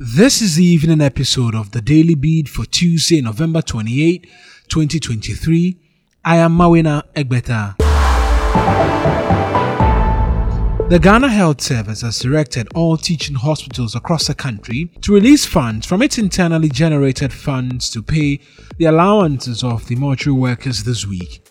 This is the evening episode of the Daily Beat for Tuesday, November 28, 2023. I am Mawina Egbeta. The Ghana Health Service has directed all teaching hospitals across the country to release funds from its internally generated funds to pay the allowances of the mortuary workers this week.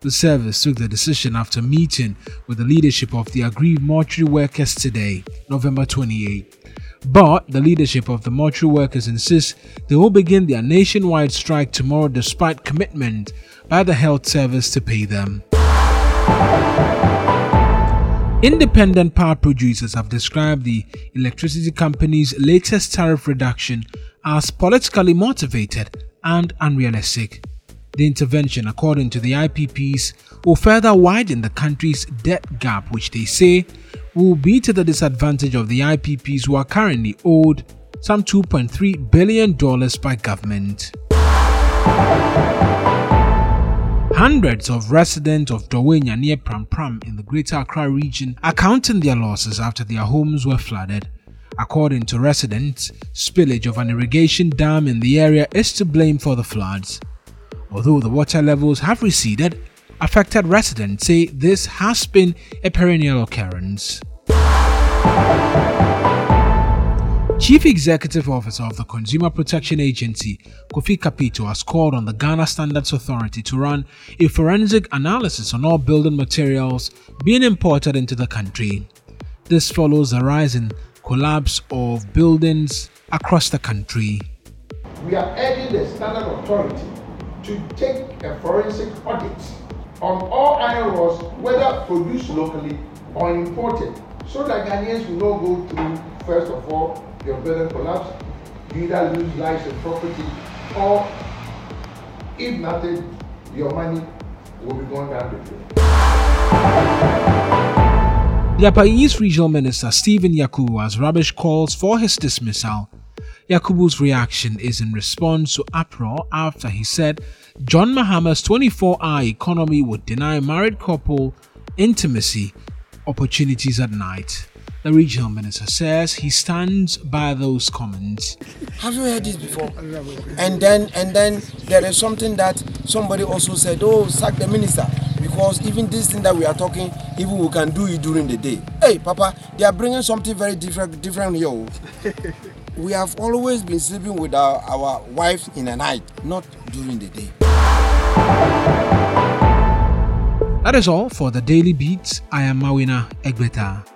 The service took the decision after meeting with the leadership of the aggrieved mortuary workers today, November 28. But the leadership of the mortuary workers insists they will begin their nationwide strike tomorrow despite commitment by the health service to pay them. Independent power producers have described the electricity company's latest tariff reduction as politically motivated and unrealistic. The intervention, according to the IPPs, will further widen the country's debt gap, which they say will be to the disadvantage of the IPPs who are currently owed some $2.3 billion by government. Hundreds of residents of Dawhenya near Pram Pram in the Greater Accra region are counting their losses after their homes were flooded. According to residents, spillage of an irrigation dam in the area is to blame for the floods. Although the water levels have receded, affected residents say this has been a perennial occurrence. Chief Executive Officer of the Consumer Protection Agency, Kofi Kapito, has called on the Ghana Standards Authority to run a forensic analysis on all building materials being imported into the country. This follows the rise in collapse of buildings across the country. We are urging the Standard Authority to take a forensic audit on all iron whether produced locally or imported, so that Ghanaians will not go through, first of all, your building collapse, either lose lives and property, or if nothing, your money will be going down the drain. East Regional Minister Stephen Yakubu has rubbish calls for his dismissal. Yakubu's reaction is in response to uproar after he said John Mahama's 24 hour economy would deny married couple intimacy opportunities at night. The regional minister says he stands by those comments. Have you heard this before? And then and then there is something that somebody also said, oh, sack the minister. Because even this thing that we are talking, even we can do it during the day. Hey, Papa, they are bringing something very different, different here. we have always been sleeping with our, our wives in the night, not during the day. That is all for the Daily Beats. I am Mawina Egbeta.